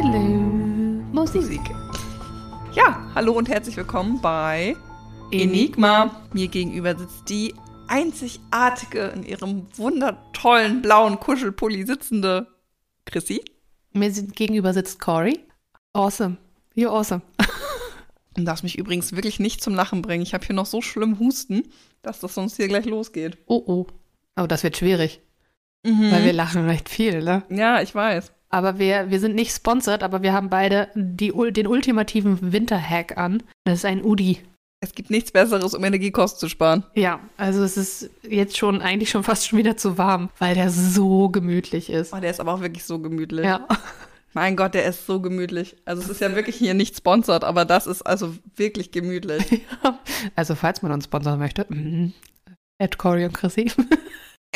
Hello. Musik. Ja, hallo und herzlich willkommen bei Enigma. Mir gegenüber sitzt die einzigartige, in ihrem wundertollen blauen Kuschelpulli sitzende Chrissy. Mir gegenüber sitzt Cory. Awesome. You're awesome. Du darfst mich übrigens wirklich nicht zum Lachen bringen. Ich habe hier noch so schlimm Husten, dass das sonst hier gleich losgeht. Oh oh. Oh, das wird schwierig, Mhm. weil wir lachen recht viel, ne? ja, ich weiß. Aber wir, wir sind nicht sponsored, aber wir haben beide die, den ultimativen Winterhack an. Das ist ein Udi. Es gibt nichts Besseres, um Energiekosten zu sparen. Ja, also es ist jetzt schon eigentlich schon fast schon wieder zu warm, weil der so gemütlich ist. Oh, der ist aber auch wirklich so gemütlich. Ja. Mein Gott, der ist so gemütlich. Also es ist ja wirklich hier nicht sponsert, aber das ist also wirklich gemütlich. Also falls man uns sponsern möchte, mhm. at Cory und Chrissy.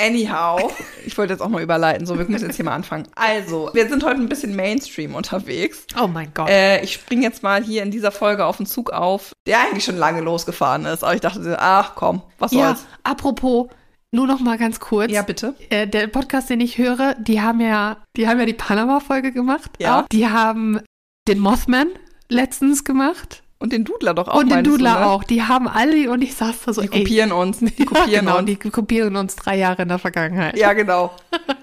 Anyhow, ich wollte jetzt auch mal überleiten, so wir müssen jetzt hier mal anfangen. Also, wir sind heute ein bisschen Mainstream unterwegs. Oh mein Gott. Äh, ich springe jetzt mal hier in dieser Folge auf den Zug auf, der eigentlich schon lange losgefahren ist. Aber ich dachte, ach komm, was ja, soll's. apropos, nur noch mal ganz kurz. Ja, bitte. Äh, der Podcast, den ich höre, die haben ja, die haben ja die Panama-Folge gemacht. Ja. Auch. Die haben den Mothman letztens gemacht. Und den Dudler doch auch. und den meinst du, Dudler ne? auch. Die haben alle, und ich saß da so, Die ey, kopieren uns. Die ja, kopieren genau, uns. die kopieren uns drei Jahre in der Vergangenheit. ja, genau.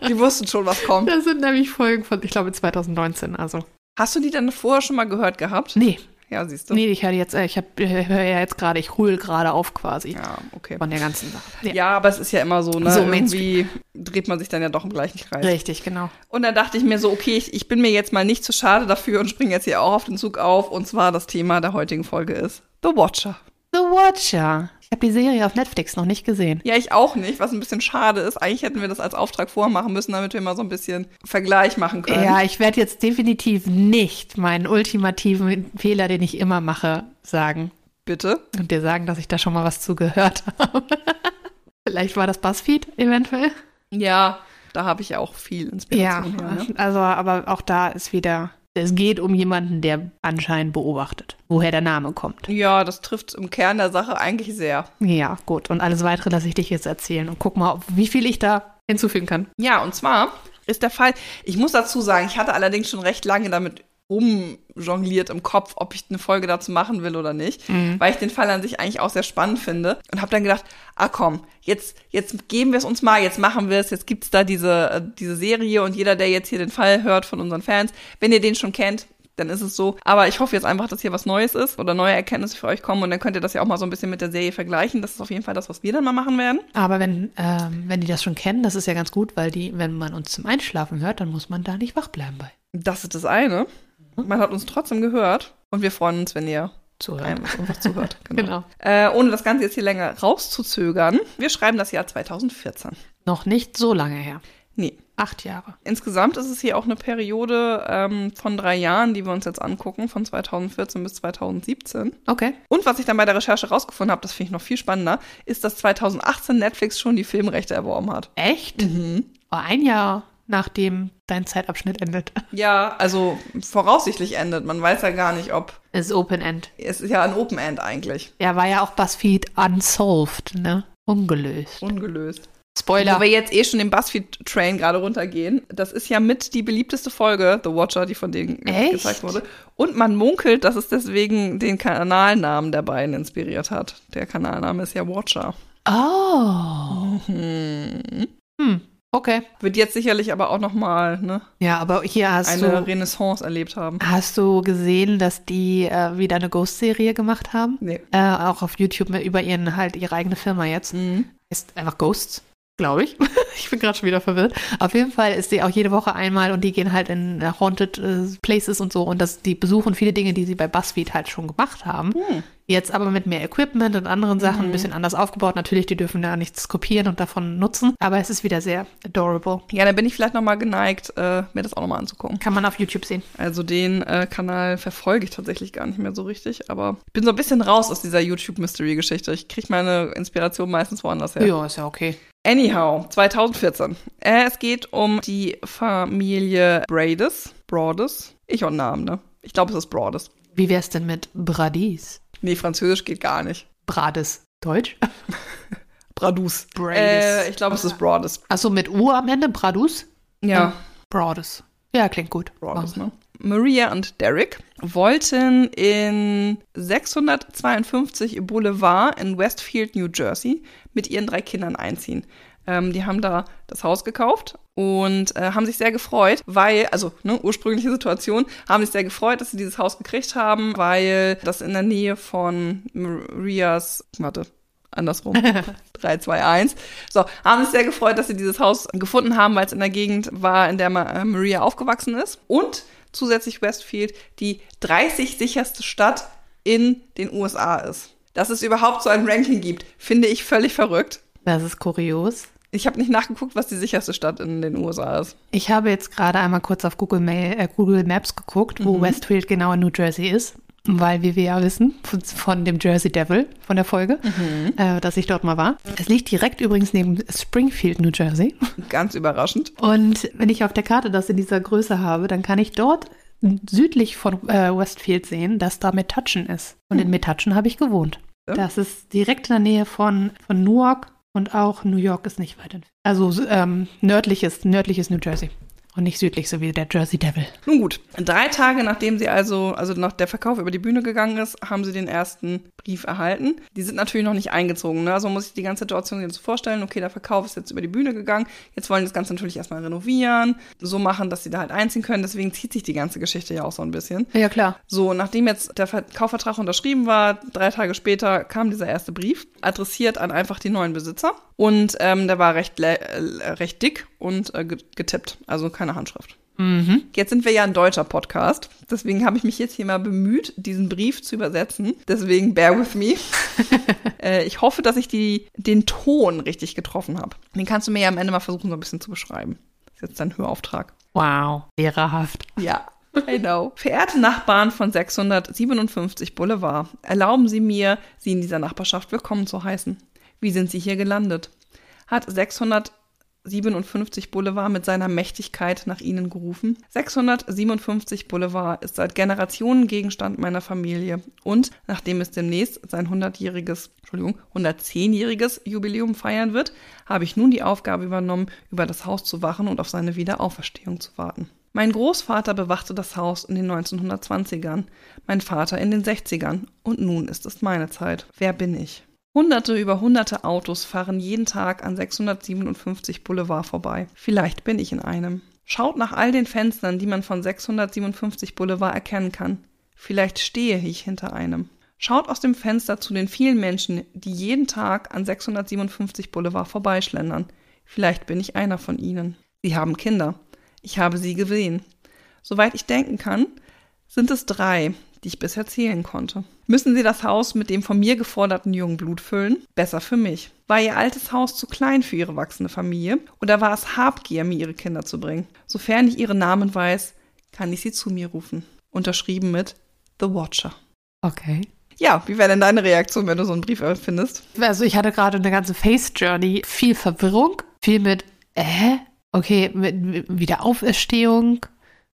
Die wussten schon, was kommt. Das sind nämlich Folgen von, ich glaube, 2019, also. Hast du die dann vorher schon mal gehört gehabt? Nee, Ja, siehst du. nee, ich höre jetzt, äh, ich hab, höre ja jetzt gerade, ich ruhe gerade auf quasi. Ja, okay. Von der ganzen Sache. Ja, aber es ist ja immer so, ne? So Irgendwie dreht man sich dann ja doch im gleichen Kreis. Richtig, genau. Und dann dachte ich mir so, okay, ich, ich bin mir jetzt mal nicht zu schade dafür und springe jetzt hier auch auf den Zug auf. Und zwar das Thema der heutigen Folge ist The Watcher. The Watcher. Ich habe die Serie auf Netflix noch nicht gesehen. Ja, ich auch nicht, was ein bisschen schade ist. Eigentlich hätten wir das als Auftrag vormachen müssen, damit wir mal so ein bisschen Vergleich machen können. Ja, ich werde jetzt definitiv nicht meinen ultimativen Fehler, den ich immer mache, sagen. Bitte? Und dir sagen, dass ich da schon mal was zu gehört habe. Vielleicht war das Buzzfeed eventuell. Ja, da habe ich ja auch viel Ja, Inspiration her. Ne? also, aber auch da ist wieder, es geht um jemanden, der anscheinend beobachtet, woher der Name kommt. Ja, das trifft im Kern der Sache eigentlich sehr. Ja, gut. Und alles weitere lasse ich dich jetzt erzählen und guck mal, wie viel ich da hinzufügen kann. Ja, und zwar ist der Fall, ich muss dazu sagen, ich hatte allerdings schon recht lange damit rumjongliert im Kopf, ob ich eine Folge dazu machen will oder nicht, weil ich den Fall an sich eigentlich auch sehr spannend finde und habe dann gedacht, ah komm, jetzt jetzt geben wir es uns mal, jetzt machen wir es, jetzt gibt's da diese äh, diese Serie und jeder, der jetzt hier den Fall hört von unseren Fans, wenn ihr den schon kennt, dann ist es so. Aber ich hoffe jetzt einfach, dass hier was Neues ist oder neue Erkenntnisse für euch kommen und dann könnt ihr das ja auch mal so ein bisschen mit der Serie vergleichen. Das ist auf jeden Fall das, was wir dann mal machen werden. Aber wenn, ähm, wenn die das schon kennen, das ist ja ganz gut, weil die, wenn man uns zum Einschlafen hört, dann muss man da nicht wach bleiben bei. Das ist das eine. Man hat uns trotzdem gehört und wir freuen uns, wenn ihr Zuhören. einfach, zuhört. Genau. Äh, ohne das Ganze jetzt hier länger rauszuzögern. Wir schreiben das Jahr 2014. Noch nicht so lange her. Nee. Acht Jahre. Insgesamt ist es hier auch eine Periode ähm, von drei Jahren, die wir uns jetzt angucken, von 2014 bis 2017. Okay. Und was ich dann bei der Recherche rausgefunden habe, das finde ich noch viel spannender, ist, dass 2018 Netflix schon die Filmrechte erworben hat. Echt? War ein Jahr nachdem dein Zeitabschnitt endet. Ja, also voraussichtlich endet. Man weiß ja gar nicht, ob. Ist Open End. Es ist ja ein Open End eigentlich. Ja, war ja auch BuzzFeed unsolved, ne? Ungelöst. Ungelöst. Spoiler. Wo wir jetzt eh schon den BuzzFeed-Train gerade runtergehen. Das ist ja mit die beliebteste Folge, The Watcher, die von denen Echt? gezeigt wurde. Und man munkelt, dass es deswegen den Kanalnamen der beiden inspiriert hat. Der Kanalname ist ja Watcher. Oh. Hm. Hm. Okay. Wird jetzt sicherlich aber auch noch mal ne, Ja, aber hier hast eine du Renaissance erlebt haben. hast du gesehen, dass die äh, wieder eine Ghost-Serie gemacht haben? Nee. Äh, auch auf YouTube über ihren halt ihre eigene Firma jetzt. Mhm. Ist einfach Ghosts, glaube ich. ich bin gerade schon wieder verwirrt. Auf jeden Fall ist sie auch jede Woche einmal und die gehen halt in äh, Haunted äh, Places und so und das, die besuchen viele Dinge, die sie bei BuzzFeed halt schon gemacht haben. Hm. Jetzt aber mit mehr Equipment und anderen Sachen ein bisschen anders aufgebaut. Natürlich, die dürfen da nichts kopieren und davon nutzen, aber es ist wieder sehr adorable. Ja, dann bin ich vielleicht noch mal geneigt, äh, mir das auch noch mal anzugucken. Kann man auf YouTube sehen. Also den äh, Kanal verfolge ich tatsächlich gar nicht mehr so richtig, aber ich bin so ein bisschen raus aus dieser YouTube-Mystery-Geschichte. Ich kriege meine Inspiration meistens woanders her. Ja, ist ja okay. Anyhow, 2014. Äh, es geht um die Familie Brades. Broaddus. Ich und Namen, ne? Ich glaube, es ist Broaddus. Wie wär's denn mit Bradis? Nee, Französisch geht gar nicht. Brades. Deutsch? Bradus. Brades. Äh, ich glaube, es ist Broaddus. Achso, mit U am Ende? Bradus? Ja, Broaddus. Ja, klingt gut. Broaddus, ne? Maria und Derek wollten in 652 Boulevard in Westfield, New Jersey mit ihren drei Kindern einziehen. Ähm, die haben da das Haus gekauft und äh, haben sich sehr gefreut, weil, also ne, ursprüngliche Situation, haben sich sehr gefreut, dass sie dieses Haus gekriegt haben, weil das in der Nähe von Marias, warte, andersrum. 3, 2, 1. So, haben sich sehr gefreut, dass sie dieses Haus gefunden haben, weil es in der Gegend war, in der Maria aufgewachsen ist. Und zusätzlich Westfield die 30 sicherste Stadt in den USA ist. Dass es überhaupt so ein Ranking gibt, finde ich völlig verrückt. Das ist kurios. Ich habe nicht nachgeguckt, was die sicherste Stadt in den USA ist. Ich habe jetzt gerade einmal kurz auf Google, Mail, äh, Google Maps geguckt, wo mhm. Westfield genau in New Jersey ist weil wie wir ja wissen von, von dem Jersey Devil von der Folge, mhm. äh, dass ich dort mal war. Es liegt direkt übrigens neben Springfield, New Jersey. Ganz überraschend. Und wenn ich auf der Karte das in dieser Größe habe, dann kann ich dort südlich von äh, Westfield sehen, dass da Metuchen ist. Und mhm. in Metuchen habe ich gewohnt. Ja. Das ist direkt in der Nähe von, von Newark und auch New York ist nicht weit entfernt. Also ähm, nördliches, nördliches New Jersey. Und nicht südlich, so wie der Jersey Devil. Nun gut, drei Tage nachdem sie also, also nach der Verkauf über die Bühne gegangen ist, haben sie den ersten Brief erhalten. Die sind natürlich noch nicht eingezogen, ne? Also muss ich die ganze Situation jetzt vorstellen, okay, der Verkauf ist jetzt über die Bühne gegangen, jetzt wollen das Ganze natürlich erstmal renovieren, so machen, dass sie da halt einziehen können, deswegen zieht sich die ganze Geschichte ja auch so ein bisschen. Ja, klar. So, nachdem jetzt der Kaufvertrag unterschrieben war, drei Tage später kam dieser erste Brief, adressiert an einfach die neuen Besitzer. Und ähm, der war recht, äh, recht dick und äh, getippt, also keine Handschrift. Mhm. Jetzt sind wir ja ein deutscher Podcast, deswegen habe ich mich jetzt hier mal bemüht, diesen Brief zu übersetzen. Deswegen bear with me. äh, ich hoffe, dass ich die, den Ton richtig getroffen habe. Den kannst du mir ja am Ende mal versuchen, so ein bisschen zu beschreiben. Das ist jetzt dein Hörauftrag. Wow, lehrerhaft. Ja. I know. Verehrte Nachbarn von 657 Boulevard, erlauben Sie mir, Sie in dieser Nachbarschaft willkommen zu heißen. Wie sind Sie hier gelandet? Hat 657 Boulevard mit seiner Mächtigkeit nach Ihnen gerufen? 657 Boulevard ist seit Generationen Gegenstand meiner Familie und nachdem es demnächst sein 100-jähriges, Entschuldigung, 110-jähriges Jubiläum feiern wird, habe ich nun die Aufgabe übernommen, über das Haus zu wachen und auf seine Wiederauferstehung zu warten. Mein Großvater bewachte das Haus in den 1920ern, mein Vater in den 60ern und nun ist es meine Zeit. Wer bin ich? Hunderte über hunderte Autos fahren jeden Tag an 657 Boulevard vorbei. Vielleicht bin ich in einem. Schaut nach all den Fenstern, die man von 657 Boulevard erkennen kann. Vielleicht stehe ich hinter einem. Schaut aus dem Fenster zu den vielen Menschen, die jeden Tag an 657 Boulevard vorbeischlendern. Vielleicht bin ich einer von ihnen. Sie haben Kinder. Ich habe sie gesehen. Soweit ich denken kann, sind es drei, die ich bisher zählen konnte. Müssen Sie das Haus mit dem von mir geforderten jungen Blut füllen? Besser für mich. War Ihr altes Haus zu klein für Ihre wachsende Familie? Oder war es Habgier, mir Ihre Kinder zu bringen? Sofern ich Ihre Namen weiß, kann ich Sie zu mir rufen. Unterschrieben mit The Watcher. Okay. Ja, wie wäre denn deine Reaktion, wenn du so einen Brief findest? Also ich hatte gerade eine ganze Face Journey, viel Verwirrung, viel mit, äh, okay, mit Wiederauferstehung,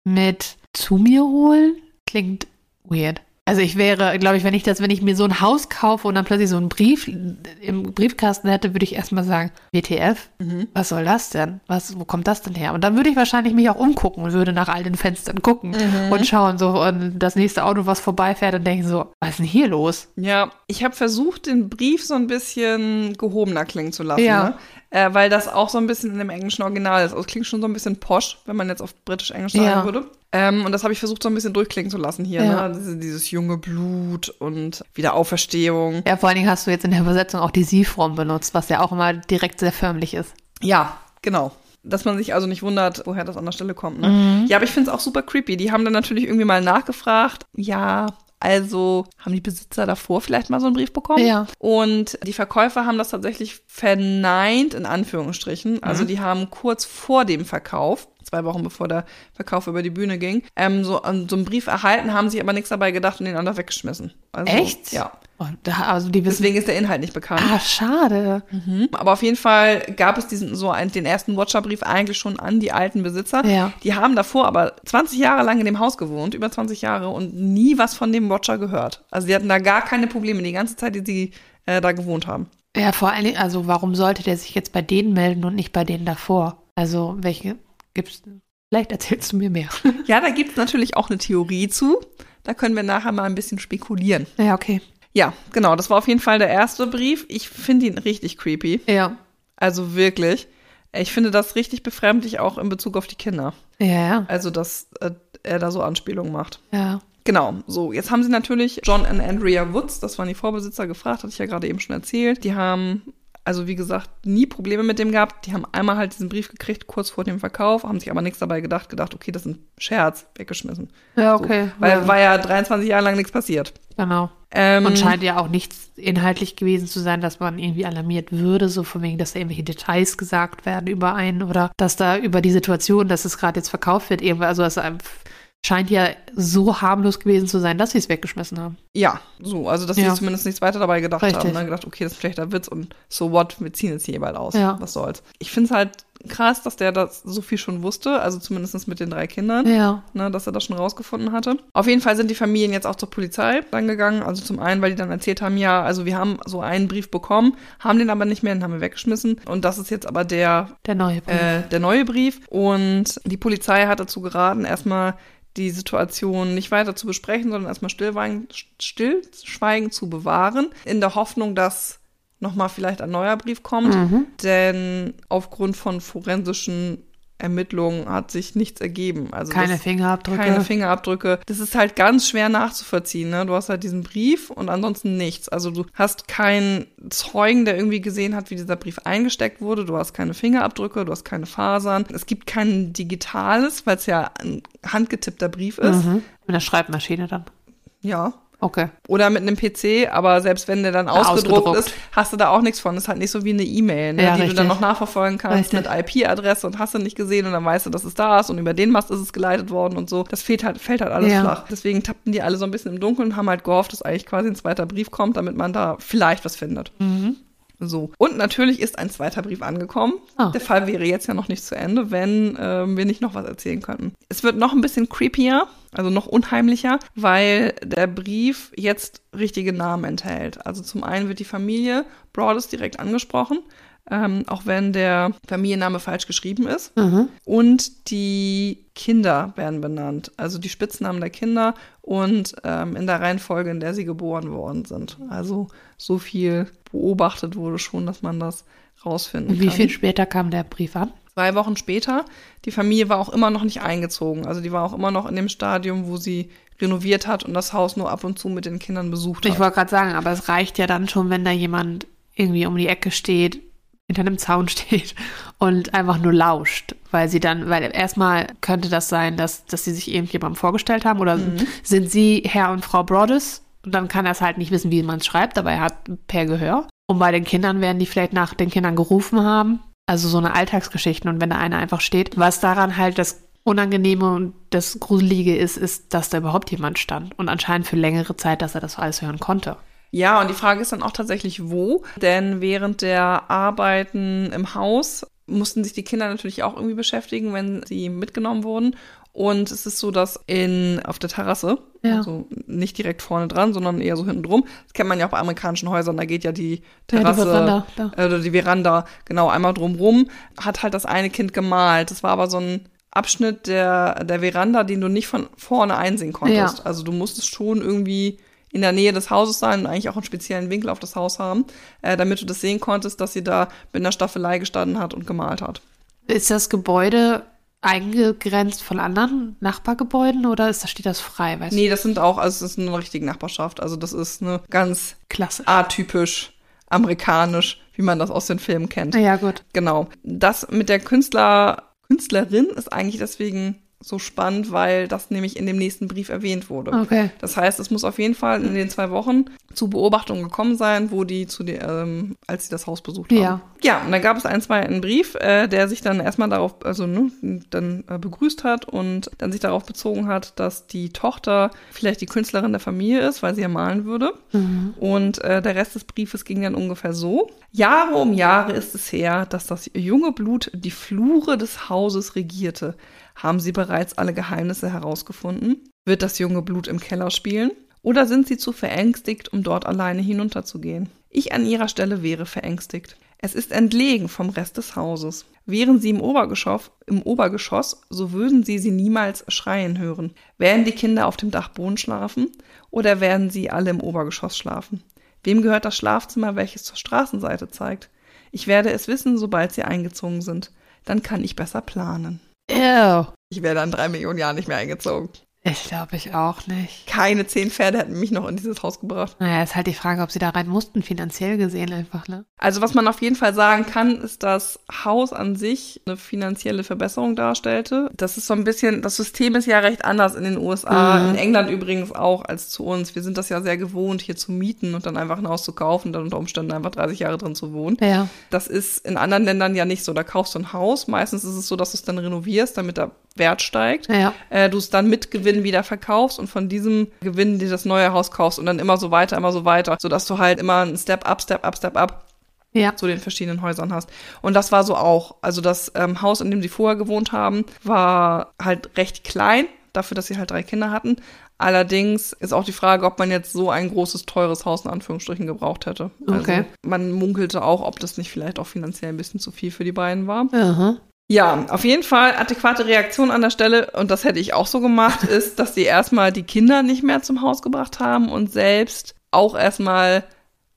mit zu mir holen, klingt weird. Also ich wäre, glaube ich, wenn ich das, wenn ich mir so ein Haus kaufe und dann plötzlich so einen Brief im Briefkasten hätte, würde ich erstmal sagen, WTF, mhm. was soll das denn? Was, wo kommt das denn her? Und dann würde ich wahrscheinlich mich auch umgucken und würde nach all den Fenstern gucken mhm. und schauen so und das nächste Auto, was vorbeifährt und denken so, was ist denn hier los? Ja, ich habe versucht, den Brief so ein bisschen gehobener klingen zu lassen. Ja. Ne? Äh, weil das auch so ein bisschen in dem englischen Original ist. Also es klingt schon so ein bisschen posch, wenn man jetzt auf britisch-englisch sagen ja. würde. Ähm, und das habe ich versucht so ein bisschen durchklingen zu lassen hier. Ja. Ne? Dieses, dieses, junge Blut und Wiederauferstehung. Ja, vor allen Dingen hast du jetzt in der Übersetzung auch die Sie-Form benutzt, was ja auch immer direkt sehr förmlich ist. Ja, genau dass man sich also nicht wundert, woher das an der Stelle kommt. Ne? Mhm. Ja, aber ich finde es auch super creepy. Die haben dann natürlich irgendwie mal nachgefragt. Ja, also haben die Besitzer davor vielleicht mal so einen Brief bekommen. Ja. Und die Verkäufer haben das tatsächlich verneint, in Anführungsstrichen. Also mhm. die haben kurz vor dem Verkauf zwei Wochen bevor der Verkauf über die Bühne ging, ähm, so, so einen Brief erhalten, haben sich aber nichts dabei gedacht und den anderen weggeschmissen. Also, Echt? Ja. Oh, da, also die wissen, Deswegen ist der Inhalt nicht bekannt. Ah, schade. Mhm. Aber auf jeden Fall gab es diesen so einen, den ersten Watcher-Brief eigentlich schon an die alten Besitzer. Ja. Die haben davor aber 20 Jahre lang in dem Haus gewohnt, über 20 Jahre und nie was von dem Watcher gehört. Also sie hatten da gar keine Probleme die ganze Zeit, die sie äh, da gewohnt haben. Ja, vor allen Dingen, also warum sollte der sich jetzt bei denen melden und nicht bei denen davor? Also welche gibt's Vielleicht erzählst du mir mehr. Ja, da gibt es natürlich auch eine Theorie zu. Da können wir nachher mal ein bisschen spekulieren. Ja, okay. Ja, genau. Das war auf jeden Fall der erste Brief. Ich finde ihn richtig creepy. Ja. Also wirklich. Ich finde das richtig befremdlich, auch in Bezug auf die Kinder. Ja, ja. Also, dass äh, er da so Anspielungen macht. Ja. Genau, so. Jetzt haben sie natürlich John und Andrea Woods, das waren die Vorbesitzer, gefragt, hatte ich ja gerade eben schon erzählt. Die haben also wie gesagt, nie Probleme mit dem gehabt. Die haben einmal halt diesen Brief gekriegt, kurz vor dem Verkauf, haben sich aber nichts dabei gedacht, gedacht, okay, das ist ein Scherz, weggeschmissen. Ja, okay. So, weil ja. war ja 23 Jahre lang nichts passiert. Genau. Ähm, Und scheint ja auch nichts inhaltlich gewesen zu sein, dass man irgendwie alarmiert würde, so von wegen, dass da irgendwelche Details gesagt werden über einen oder dass da über die Situation, dass es gerade jetzt verkauft wird, irgendwie, also dass einem scheint ja so harmlos gewesen zu sein, dass sie es weggeschmissen haben. Ja, so, also dass Ja. sie zumindest nichts weiter dabei gedacht Richtig. haben. Ne? Gedacht, okay, das ist ein schlechter Witz und so what, wir ziehen jetzt hier bald aus. Ja. Was soll's. Ich finde es halt krass, dass der das so viel schon wusste, also zumindest mit den drei Kindern. Ja. ne, dass er das schon rausgefunden hatte. Auf jeden Fall sind die Familien jetzt auch zur Polizei dann gegangen. Also zum einen, weil die dann erzählt haben, ja, also wir haben so einen Brief bekommen, haben den aber nicht mehr, den haben wir weggeschmissen. Und das ist jetzt aber der, Der neue Brief. äh, der neue Brief. Und die Polizei hat dazu geraten, erstmal die Situation nicht weiter zu besprechen, sondern erstmal Stillschweigen, zu bewahren, in der Hoffnung, dass nochmal vielleicht ein neuer Brief kommt. Mhm. Denn aufgrund von forensischen Ermittlungen hat sich nichts ergeben. Also Keine das, Fingerabdrücke. keine Fingerabdrücke. Das ist halt ganz schwer nachzuvollziehen. Ne? Du hast halt diesen Brief und ansonsten nichts. Also du hast keinen Zeugen, der irgendwie gesehen hat, wie dieser Brief eingesteckt wurde. Du hast keine Fingerabdrücke, du hast keine Fasern. Es gibt kein Digitales, weil es ja ein handgetippter Brief ist. Mhm. Mit einer Schreibmaschine dann. Ja. Okay. Oder mit einem PC, aber selbst wenn der dann ausgedruckt, Ausgedruckt. ist, hast du da auch nichts von. Das ist halt nicht so wie eine E-Mail, ne, Ja, die du dann richtig. noch nachverfolgen kannst Richtig. mit IP-Adresse und hast du nicht gesehen und dann weißt du, dass es da ist und über den Mast ist es geleitet worden und so. Das fehlt halt, fällt halt alles Ja. flach. Deswegen tappten die alle so ein bisschen im Dunkeln und haben halt gehofft, dass eigentlich quasi ein zweiter Brief kommt, damit man da vielleicht was findet. Mhm. So. Und natürlich ist ein zweiter Brief angekommen. Ah. Der Fall wäre jetzt ja noch nicht zu Ende, wenn ähm, wir nicht noch was erzählen könnten. Es wird noch ein bisschen creepier, also noch unheimlicher, weil der Brief jetzt richtige Namen enthält. Also zum einen wird die Familie Broadus direkt angesprochen, ähm, auch wenn der Familienname falsch geschrieben ist. Mhm. Und die Kinder werden benannt, also die Spitznamen der Kinder und ähm, in der Reihenfolge, in der sie geboren worden sind. Also so viel beobachtet wurde schon, dass man das rausfinden Und wie kann. viel später kam der Brief an? Zwei Wochen später, die Familie war auch immer noch nicht eingezogen. Also die war auch immer noch in dem Stadium, wo sie renoviert hat und das Haus nur ab und zu mit den Kindern besucht Ich hat. wollte gerade sagen, aber es reicht ja dann schon, wenn da jemand irgendwie um die Ecke steht, hinter einem Zaun steht und einfach nur lauscht, weil sie dann, weil erstmal könnte das sein, dass, dass sie sich irgendjemandem vorgestellt haben oder Mhm. sind sie Herr und Frau Broaddus und dann kann er es halt nicht wissen, wie man es schreibt, aber er hat per Gehör. Und bei den Kindern werden die vielleicht nach den Kindern gerufen haben, also so eine Alltagsgeschichte und wenn da einer einfach steht, was daran halt das Unangenehme und das Gruselige ist, ist, dass da überhaupt jemand stand und anscheinend für längere Zeit, dass er das alles hören konnte. Ja, und die Frage ist dann auch tatsächlich, wo. Denn während der Arbeiten im Haus mussten sich die Kinder natürlich auch irgendwie beschäftigen, wenn sie mitgenommen wurden. Und es ist so, dass in, auf der Terrasse, Ja. also nicht direkt vorne dran, sondern eher so hinten drum, das kennt man ja auch bei amerikanischen Häusern, da geht ja die Ja, die Terrasse, Veranda, da. äh, oder die Veranda, genau, einmal drumrum, hat halt das eine Kind gemalt. Das war aber so ein Abschnitt der, der Veranda, den du nicht von vorne einsehen konntest. Ja. Also du musstest schon irgendwie in der Nähe des Hauses sein und eigentlich auch einen speziellen Winkel auf das Haus haben, äh, damit du das sehen konntest, dass sie da mit einer Staffelei gestanden hat und gemalt hat. Ist das Gebäude eingegrenzt von anderen Nachbargebäuden oder ist, steht das frei? Weißt Nee, das sind auch, also es ist eine richtige Nachbarschaft. Also das ist eine ganz? Klasse. atypisch amerikanisch, wie man das aus den Filmen kennt. Ja, gut. Genau. Das mit der Künstler, Künstlerin ist eigentlich deswegen so spannend, weil das nämlich in dem nächsten Brief erwähnt wurde. Okay. Das heißt, es muss auf jeden Fall in den zwei Wochen zu Beobachtungen gekommen sein, wo die zu der, ähm, als sie das Haus besucht haben. Ja. Ja, und dann gab es einen zweiten Brief, äh, der sich dann erstmal darauf, also ne, dann äh, begrüßt hat und dann sich darauf bezogen hat, dass die Tochter vielleicht die Künstlerin der Familie ist, weil sie ja malen würde. Mhm. Und äh, der Rest des Briefes ging dann ungefähr so. Jahre um Jahre ist es her, dass das junge Blut die Flure des Hauses regierte. Haben Sie bereits alle Geheimnisse herausgefunden? Wird das junge Blut im Keller spielen? Oder sind Sie zu verängstigt, um dort alleine hinunterzugehen? Ich an Ihrer Stelle wäre verängstigt. Es ist entlegen vom Rest des Hauses. Wären sie im Obergeschoss, im Obergeschoss, so würden sie sie niemals schreien hören. Werden die Kinder auf dem Dachboden schlafen oder werden sie alle im Obergeschoss schlafen? Wem gehört das Schlafzimmer, welches zur Straßenseite zeigt? Ich werde es wissen, sobald sie eingezogen sind. Dann kann ich besser planen. Ew. Ich wäre dann drei Millionen Jahre nicht mehr eingezogen. Ich glaube ich auch nicht. Keine zehn Pferde hätten mich noch in dieses Haus gebracht. Naja, ist halt die Frage, ob sie da rein mussten, finanziell gesehen einfach, ne? Also was man auf jeden Fall sagen kann, ist, dass Haus an sich eine finanzielle Verbesserung darstellte. Das ist so ein bisschen, das System ist ja recht anders in den USA, Mhm. in England übrigens auch als zu uns. Wir sind das ja sehr gewohnt, hier zu mieten und dann einfach ein Haus zu kaufen und dann unter Umständen einfach 30 Jahre drin zu wohnen. Ja. Das ist in anderen Ländern ja nicht so. Da kaufst du ein Haus. Meistens ist es so, dass du es dann renovierst, damit der Wert steigt. Ja. Äh, du es dann mit Gewinn wieder verkaufst und von diesem Gewinn dir das neue Haus kaufst und dann immer so weiter, immer so weiter, sodass du halt immer ein Step up, Step up, Step up Ja. zu den verschiedenen Häusern hast. Und das war so auch. Also das ähm, Haus, in dem sie vorher gewohnt haben, war halt recht klein, dafür, dass sie halt drei Kinder hatten. Allerdings ist auch die Frage, ob man jetzt so ein großes, teures Haus in Anführungsstrichen gebraucht hätte. Okay. Also man munkelte auch, ob das nicht vielleicht auch finanziell ein bisschen zu viel für die beiden war. Aha. Ja, auf jeden Fall adäquate Reaktion an der Stelle, und das hätte ich auch so gemacht, ist, dass sie erstmal die Kinder nicht mehr zum Haus gebracht haben und selbst auch erstmal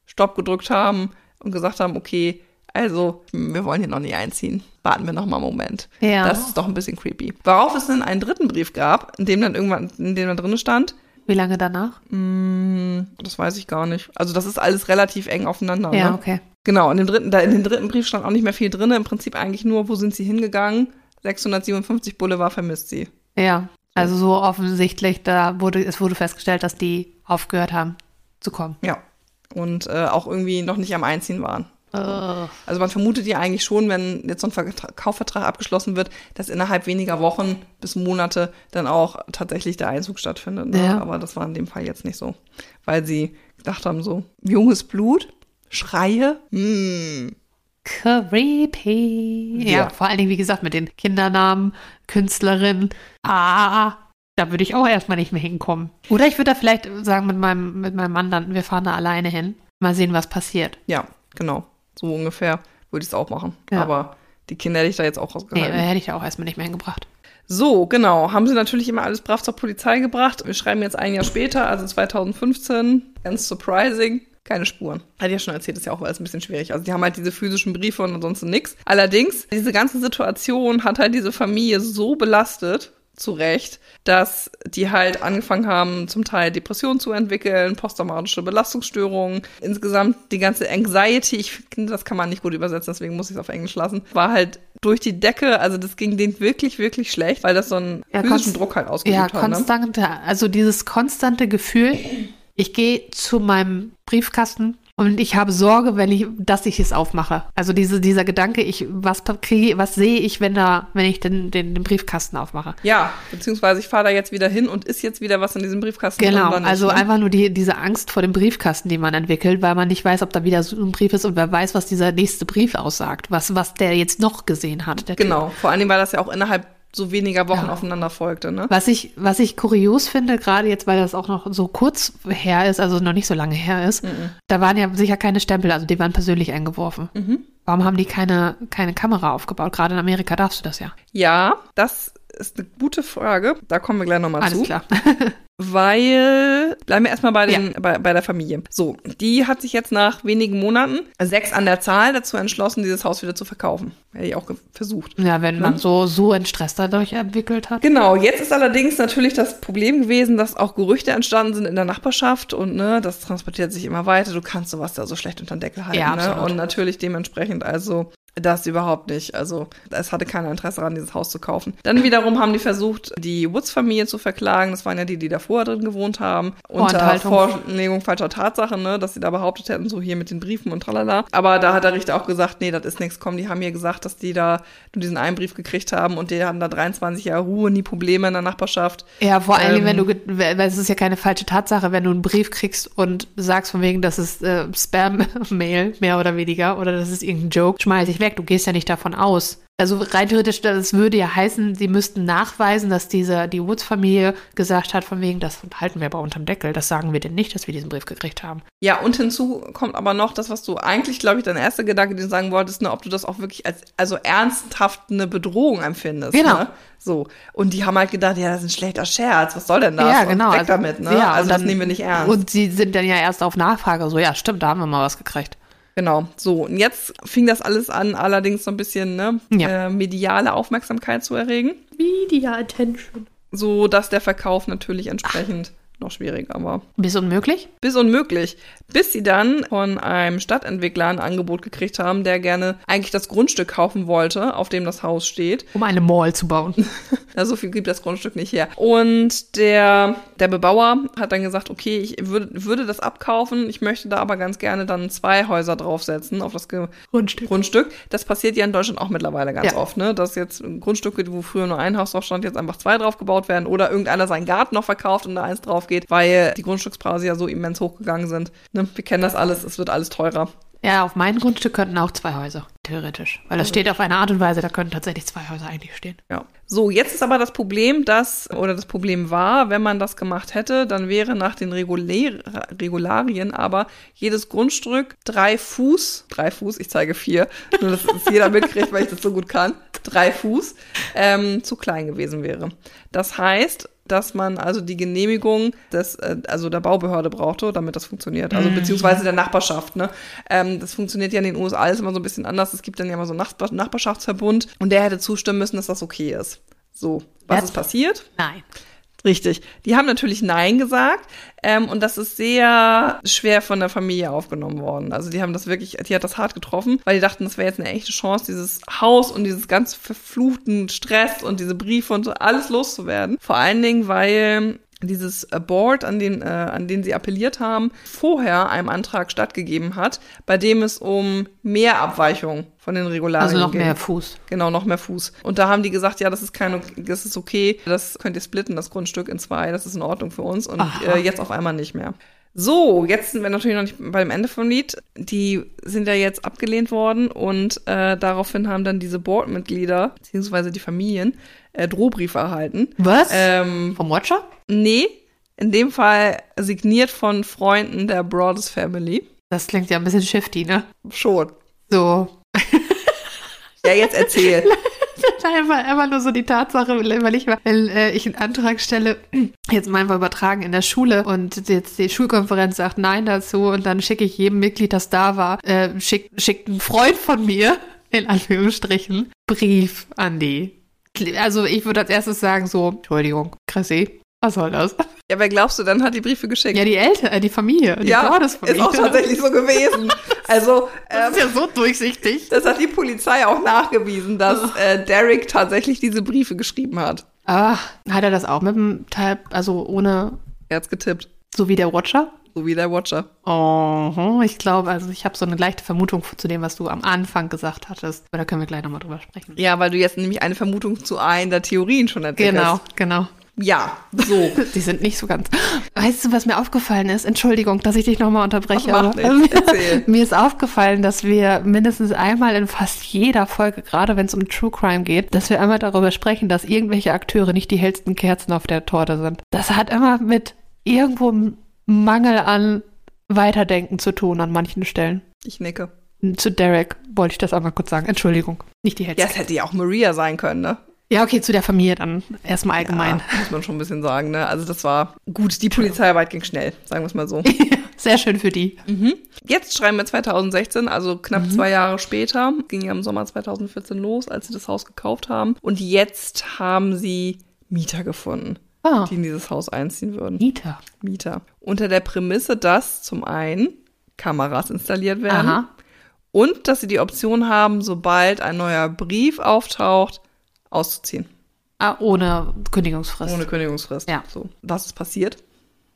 Stopp gedrückt haben und gesagt haben, okay, also wir wollen hier noch nicht einziehen. Warten wir noch mal einen Moment. Ja. Das ist doch ein bisschen creepy. Worauf es dann einen dritten Brief gab, in dem dann irgendwann, in dem dann drin stand, Wie lange danach? hm, das weiß ich gar nicht. Also das ist alles relativ eng aufeinander. Ja, ne? okay. Genau, in dem dritten, da in dem dritten Brief stand auch nicht mehr viel drin. Im Prinzip eigentlich nur, wo sind sie hingegangen? 657 Boulevard vermisst sie. Ja. Also so offensichtlich, da wurde, es wurde festgestellt, dass die aufgehört haben zu kommen. Ja. Und äh, auch irgendwie noch nicht am Einziehen waren. Ugh. Also man vermutet ja eigentlich schon, wenn jetzt so ein Vertra Kaufvertrag abgeschlossen wird, dass innerhalb weniger Wochen bis Monate dann auch tatsächlich der Einzug stattfindet. Ne? Ja. Aber das war in dem Fall jetzt nicht so. Weil sie gedacht haben, so, junges Blut, Schreie, hm, Creepy. Ja. Ja. vor allen Dingen, wie gesagt, mit den Kindernamen, Künstlerin. Ah, da würde ich auch erstmal nicht mehr hinkommen. Oder ich würde da vielleicht sagen mit meinem, mit meinem Mann dann, wir fahren da alleine hin. Mal sehen, was passiert. ja, genau. So ungefähr würde ich es auch machen. Ja. Aber die Kinder hätte ich da jetzt auch Nee, rausgehalten. äh, hätte ich da auch erstmal nicht mehr hingebracht. So, genau. Haben sie natürlich immer alles brav zur Polizei gebracht. Wir schreiben jetzt ein Jahr später, also 2015. Ganz surprising. Keine Spuren. Hatte ich ja schon erzählt, ist ja auch alles ein bisschen schwierig. Also die haben halt diese physischen Briefe und ansonsten nix. Allerdings, diese ganze Situation hat halt diese Familie so belastet, zu Recht, dass die halt angefangen haben, zum Teil Depressionen zu entwickeln, posttraumatische Belastungsstörungen. Insgesamt die ganze Anxiety, ich finde, das kann man nicht gut übersetzen, deswegen muss ich es auf Englisch lassen, war halt durch die Decke. Also das ging denen wirklich, wirklich schlecht, weil das so einen Ja, physischen Druck halt ausgeübt Ja, hat. Ne? konstante, also dieses konstante Gefühl, ich gehe zu meinem Briefkasten und ich habe Sorge, wenn ich, dass ich es aufmache. Also diese, dieser Gedanke, ich, was kriege, was sehe ich, wenn da, wenn ich den, den, den Briefkasten aufmache? Ja, beziehungsweise ich fahre da jetzt wieder hin und ist jetzt wieder was in diesem Briefkasten Genau, nicht, also ne? einfach nur die, diese Angst vor dem Briefkasten, die man entwickelt, weil man nicht weiß, ob da wieder so ein Brief ist und wer weiß, was dieser nächste Brief aussagt, was, was der jetzt noch gesehen hat. Der Typ. Genau, vor allen Dingen, weil das ja auch innerhalb so weniger Wochen Ja. aufeinander folgte, ne? Was ich, was ich kurios finde, gerade jetzt, weil das auch noch so kurz her ist, also noch nicht so lange her ist, da waren ja sicher keine Stempel, also die waren persönlich eingeworfen. Mhm. Warum haben die keine, keine Kamera aufgebaut? Gerade in Amerika darfst du das ja. Ja, das ist eine gute Frage. Da kommen wir gleich nochmal Alles zu. klar. Weil, bleiben wir erstmal bei, den, bei, bei der Familie. So, die hat sich jetzt nach wenigen Monaten, sechs an der Zahl, dazu entschlossen, dieses Haus wieder zu verkaufen. Hätte ich auch versucht. ja, wenn man Ne? so, so einen Stress dadurch entwickelt hat. Genau, jetzt ist allerdings natürlich das Problem gewesen, dass auch Gerüchte entstanden sind in der Nachbarschaft und ne, das transportiert sich immer weiter. Du kannst sowas da so schlecht unter den Deckel halten. Ja, ne? absolut. Und natürlich dementsprechend also das überhaupt nicht. Also es hatte keiner Interesse daran, dieses Haus zu kaufen. Dann wiederum haben die versucht, die Woods-Familie zu verklagen. Das waren ja die, die da vorher drin gewohnt haben. Unter. Vorlegung falscher Tatsachen, ne, dass sie da behauptet hätten, so hier mit den Briefen und tralala. Aber da hat der Richter auch gesagt, nee, das ist nichts. Komm, die haben mir gesagt, dass die da nur diesen einen Brief gekriegt haben und die hatten da 23 Jahre Ruhe, nie Probleme in der Nachbarschaft. Ja, vor allem, Ähm, wenn du, weil es ist ja keine falsche Tatsache, wenn du einen Brief kriegst und sagst von wegen, das ist äh, Spam-Mail, mehr oder weniger, oder das ist irgendein Joke, schmeiß ich weg. Du gehst ja nicht davon aus, Also rein theoretisch, das würde ja heißen, sie müssten nachweisen, dass diese, die Woods-Familie gesagt hat, von wegen, das halten wir aber unterm Deckel. Das sagen wir denn nicht, dass wir diesen Brief gekriegt haben. Ja, und hinzu kommt aber noch das, was du eigentlich, glaube ich, dein erster Gedanke, den du sagen wolltest, ne, ob du das auch wirklich als, also ernsthaft eine Bedrohung empfindest. Genau. Ne? So. Und die haben halt gedacht, ja, das ist ein schlechter Scherz. Was soll denn das? Ja, Und genau. weg Also- damit, ne? ja, also und das dann- nehmen wir nicht ernst. Und sie sind dann ja erst auf Nachfrage so, ja, stimmt, da haben wir mal was gekriegt. Genau, so. Und jetzt fing das alles an, allerdings so ein bisschen ne, Ja. äh, mediale Aufmerksamkeit zu erregen, Media Attention. so dass der Verkauf natürlich entsprechend noch schwieriger war. Bis unmöglich? Bis unmöglich, bis sie dann von einem Stadtentwickler ein Angebot gekriegt haben, der gerne eigentlich das Grundstück kaufen wollte, auf dem das Haus steht. Um eine Mall zu bauen. Ja, so viel gibt das Grundstück nicht her. Und der, der Bebauer hat dann gesagt, okay, ich würde, würde das abkaufen, ich möchte da aber ganz gerne dann zwei Häuser draufsetzen auf das Ge Grundstück. Grundstück. Das passiert ja in Deutschland auch mittlerweile ganz Ja. oft, ne? Dass jetzt Grundstücke, wo früher nur ein Haus drauf stand, jetzt einfach zwei drauf gebaut werden oder irgendeiner seinen Garten noch verkauft und da eins drauf geht, weil die Grundstückspreise ja so immens hochgegangen sind. Ne? Wir kennen das alles, es wird alles teurer. Ja, auf meinem Grundstück könnten auch zwei Häuser, theoretisch. Weil das steht auf eine Art und Weise, da könnten tatsächlich zwei Häuser eigentlich stehen. Ja. So, jetzt ist aber das Problem, dass, oder das Problem war, wenn man das gemacht hätte, dann wäre nach den Regulär, Regularien aber jedes Grundstück drei Fuß, drei Fuß, ich zeige vier, nur dass es jeder mitkriegt, weil ich das so gut kann, drei Fuß, ähm, zu klein gewesen wäre. Das heißt, dass man also die Genehmigung des, äh, also der Baubehörde brauchte, damit das funktioniert. Also beziehungsweise der Nachbarschaft. Ne? Ähm, das funktioniert ja in den USA alles immer so ein bisschen anders. Es gibt dann ja immer so einen Nachbar Nachbarschaftsverbund und der hätte zustimmen müssen, dass das okay ist. So, was Ja. ist passiert? Nein. Richtig. Die haben natürlich Nein gesagt ähm, und das ist sehr schwer von der Familie aufgenommen worden. Also die haben das wirklich, die hat das hart getroffen, weil die dachten, das wäre jetzt eine echte Chance, dieses Haus und dieses ganz verfluchten Stress und diese Briefe und so alles loszuwerden. Vor allen Dingen, weil dieses äh, Board, an den, äh, an den sie appelliert haben, vorher einem Antrag stattgegeben hat, bei dem es um mehr Abweichung von den Regularien Also noch ging. mehr Fuß. Genau, noch mehr Fuß. Und da haben die gesagt, ja, das ist kein, das ist okay, das könnt ihr splitten, das Grundstück in zwei, das ist in Ordnung für uns und äh, jetzt auf einmal nicht mehr. So, jetzt sind wir natürlich noch nicht beim Ende vom Lied. Die sind ja jetzt abgelehnt worden und äh, daraufhin haben dann diese Boardmitglieder, beziehungsweise die Familien, äh, Drohbriefe erhalten. Was? Ähm, Vom Watcher? nee, in dem Fall signiert von Freunden der Broaddus Family. Das klingt ja ein bisschen shifty, ne? Schon. So. Ja, jetzt erzähl. Einfach, einfach nur so die Tatsache, weil ich, weil, äh, ich einen Antrag stelle, jetzt mal einfach übertragen in der Schule und jetzt die Schulkonferenz sagt Nein dazu und dann schicke ich jedem Mitglied, das da war, äh, schickt, schickt ein Freund von mir, in Anführungsstrichen, Brief an die. Also ich würde als erstes sagen so, Entschuldigung, Chrissy, was soll das? ja, wer glaubst du, dann hat die Briefe geschickt? Ja, die Eltern, äh, die Familie, die ja, Gottesfamilie. ist auch tatsächlich so gewesen. Also, Das ähm, ist ja so durchsichtig. das hat die Polizei auch nachgewiesen, dass äh, Derek tatsächlich diese Briefe geschrieben hat. Ah, hat er das auch mit dem Teil, also ohne, Er hat's getippt, so wie der Watcher? so wie der Watcher. Oh, ich glaube, also ich habe so eine leichte Vermutung zu dem, was du am Anfang gesagt hattest. Aber da können wir gleich nochmal drüber sprechen. Ja, weil du jetzt nämlich eine Vermutung zu einer der Theorien schon erzählt Genau, hast. genau. Ja, so. Die sind nicht so ganz. Weißt du, was mir aufgefallen ist? Entschuldigung, dass ich dich nochmal unterbreche. Ach. Erzähl. mir ist aufgefallen, dass wir mindestens einmal in fast jeder Folge, gerade wenn es um True Crime geht, dass wir einmal darüber sprechen, dass irgendwelche Akteure nicht die hellsten Kerzen auf der Torte sind. Das hat immer mit irgendwo Mangel an Weiterdenken zu tun an manchen Stellen. Ich nicke. Zu Derek wollte ich das einmal kurz sagen. Entschuldigung, nicht die Ja, hellsten. es hätte ja auch Maria sein können, ne? Ja, okay, zu der Familie dann erstmal allgemein. Ja, muss man schon ein bisschen sagen, ne? Also das war gut. Die Polizeiarbeit ging schnell, sagen wir es mal so. Sehr schön für die. Jetzt schreiben wir 2016, also knapp zwei Jahre später. Ging ja im Sommer 2014 los, als sie das Haus gekauft haben. Und jetzt haben sie Mieter gefunden, Ah, die in dieses Haus einziehen würden. Nita. Mieter. Unter der Prämisse, dass zum einen Kameras installiert werden Aha. und dass sie die Option haben, sobald ein neuer Brief auftaucht, auszuziehen. Ah, ohne Kündigungsfrist. Ohne Kündigungsfrist. Ja. So. Was ist passiert?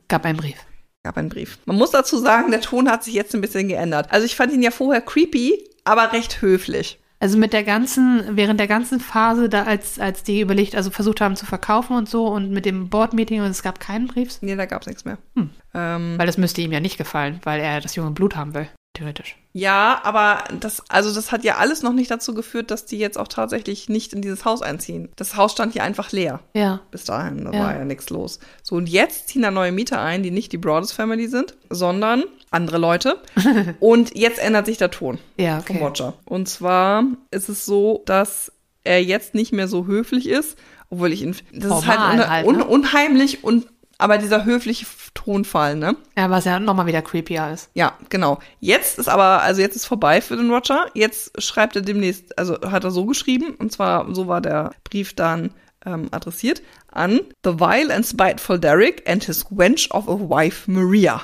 Gab einen Brief. gab einen Brief. Man muss dazu sagen, der Ton hat sich jetzt ein bisschen geändert. Also ich fand ihn ja vorher creepy, aber recht höflich. Also mit der ganzen, während der ganzen Phase, da als, als die überlegt, also versucht haben zu verkaufen und so und mit dem Board-Meeting und es gab keinen Brief, Nee, da gab's nichts mehr. Hm. Ähm, weil das müsste ihm ja nicht gefallen, weil er das junge Blut haben will. Theoretisch. Ja, aber das, also das hat ja alles noch nicht dazu geführt, dass die jetzt auch tatsächlich nicht in dieses Haus einziehen. Das Haus stand hier einfach leer. Ja. Bis dahin, da Ja. war ja nichts los. So, und jetzt ziehen da neue Mieter ein, die nicht die Broaddus Family sind, sondern andere Leute. und jetzt ändert sich der Ton Ja, vom okay. Watcher. Und zwar ist es so, dass er jetzt nicht mehr so höflich ist, obwohl ich ihn. Das ist halt, Formal halt, un ne? unheimlich und aber dieser höfliche Tonfall, ne? Ja, was ja nochmal wieder creepier ist. Ja, genau. Jetzt ist aber, also jetzt ist vorbei für den Roger. Jetzt schreibt er demnächst, also hat er so geschrieben, und zwar so war der Brief dann ähm, adressiert an The vile and spiteful Derek and his wench of a wife Maria.